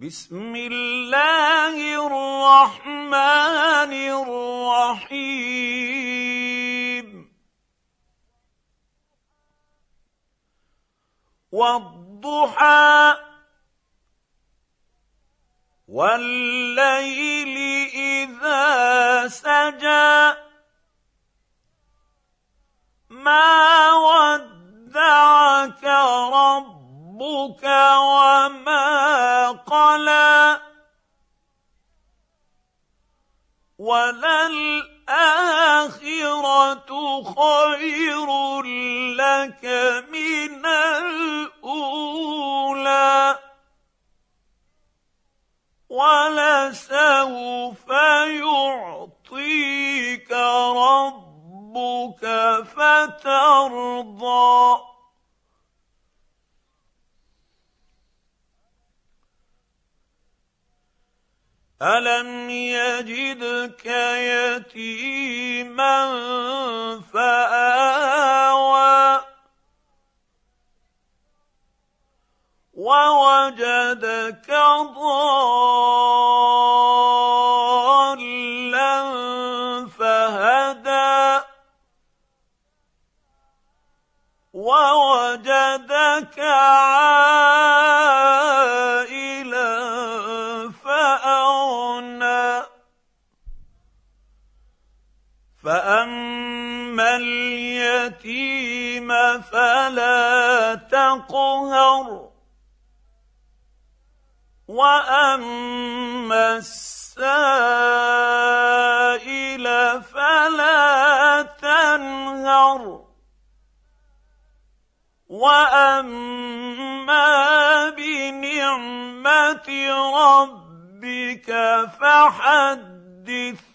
بسم الله الرحمن الرحيم. والضحى والليل إذا سجى. ما ودعك ربك وما قلى وللآخرة خير لك من الأولى ولسوف يعطيك ربك فترضى الم يجدك يتيما فاوى ووجدك ضالا فهدى ووجدك عائلا فاما اليتيم فلا تقهر واما السائل فلا تنهر واما بنعمه ربك فحدث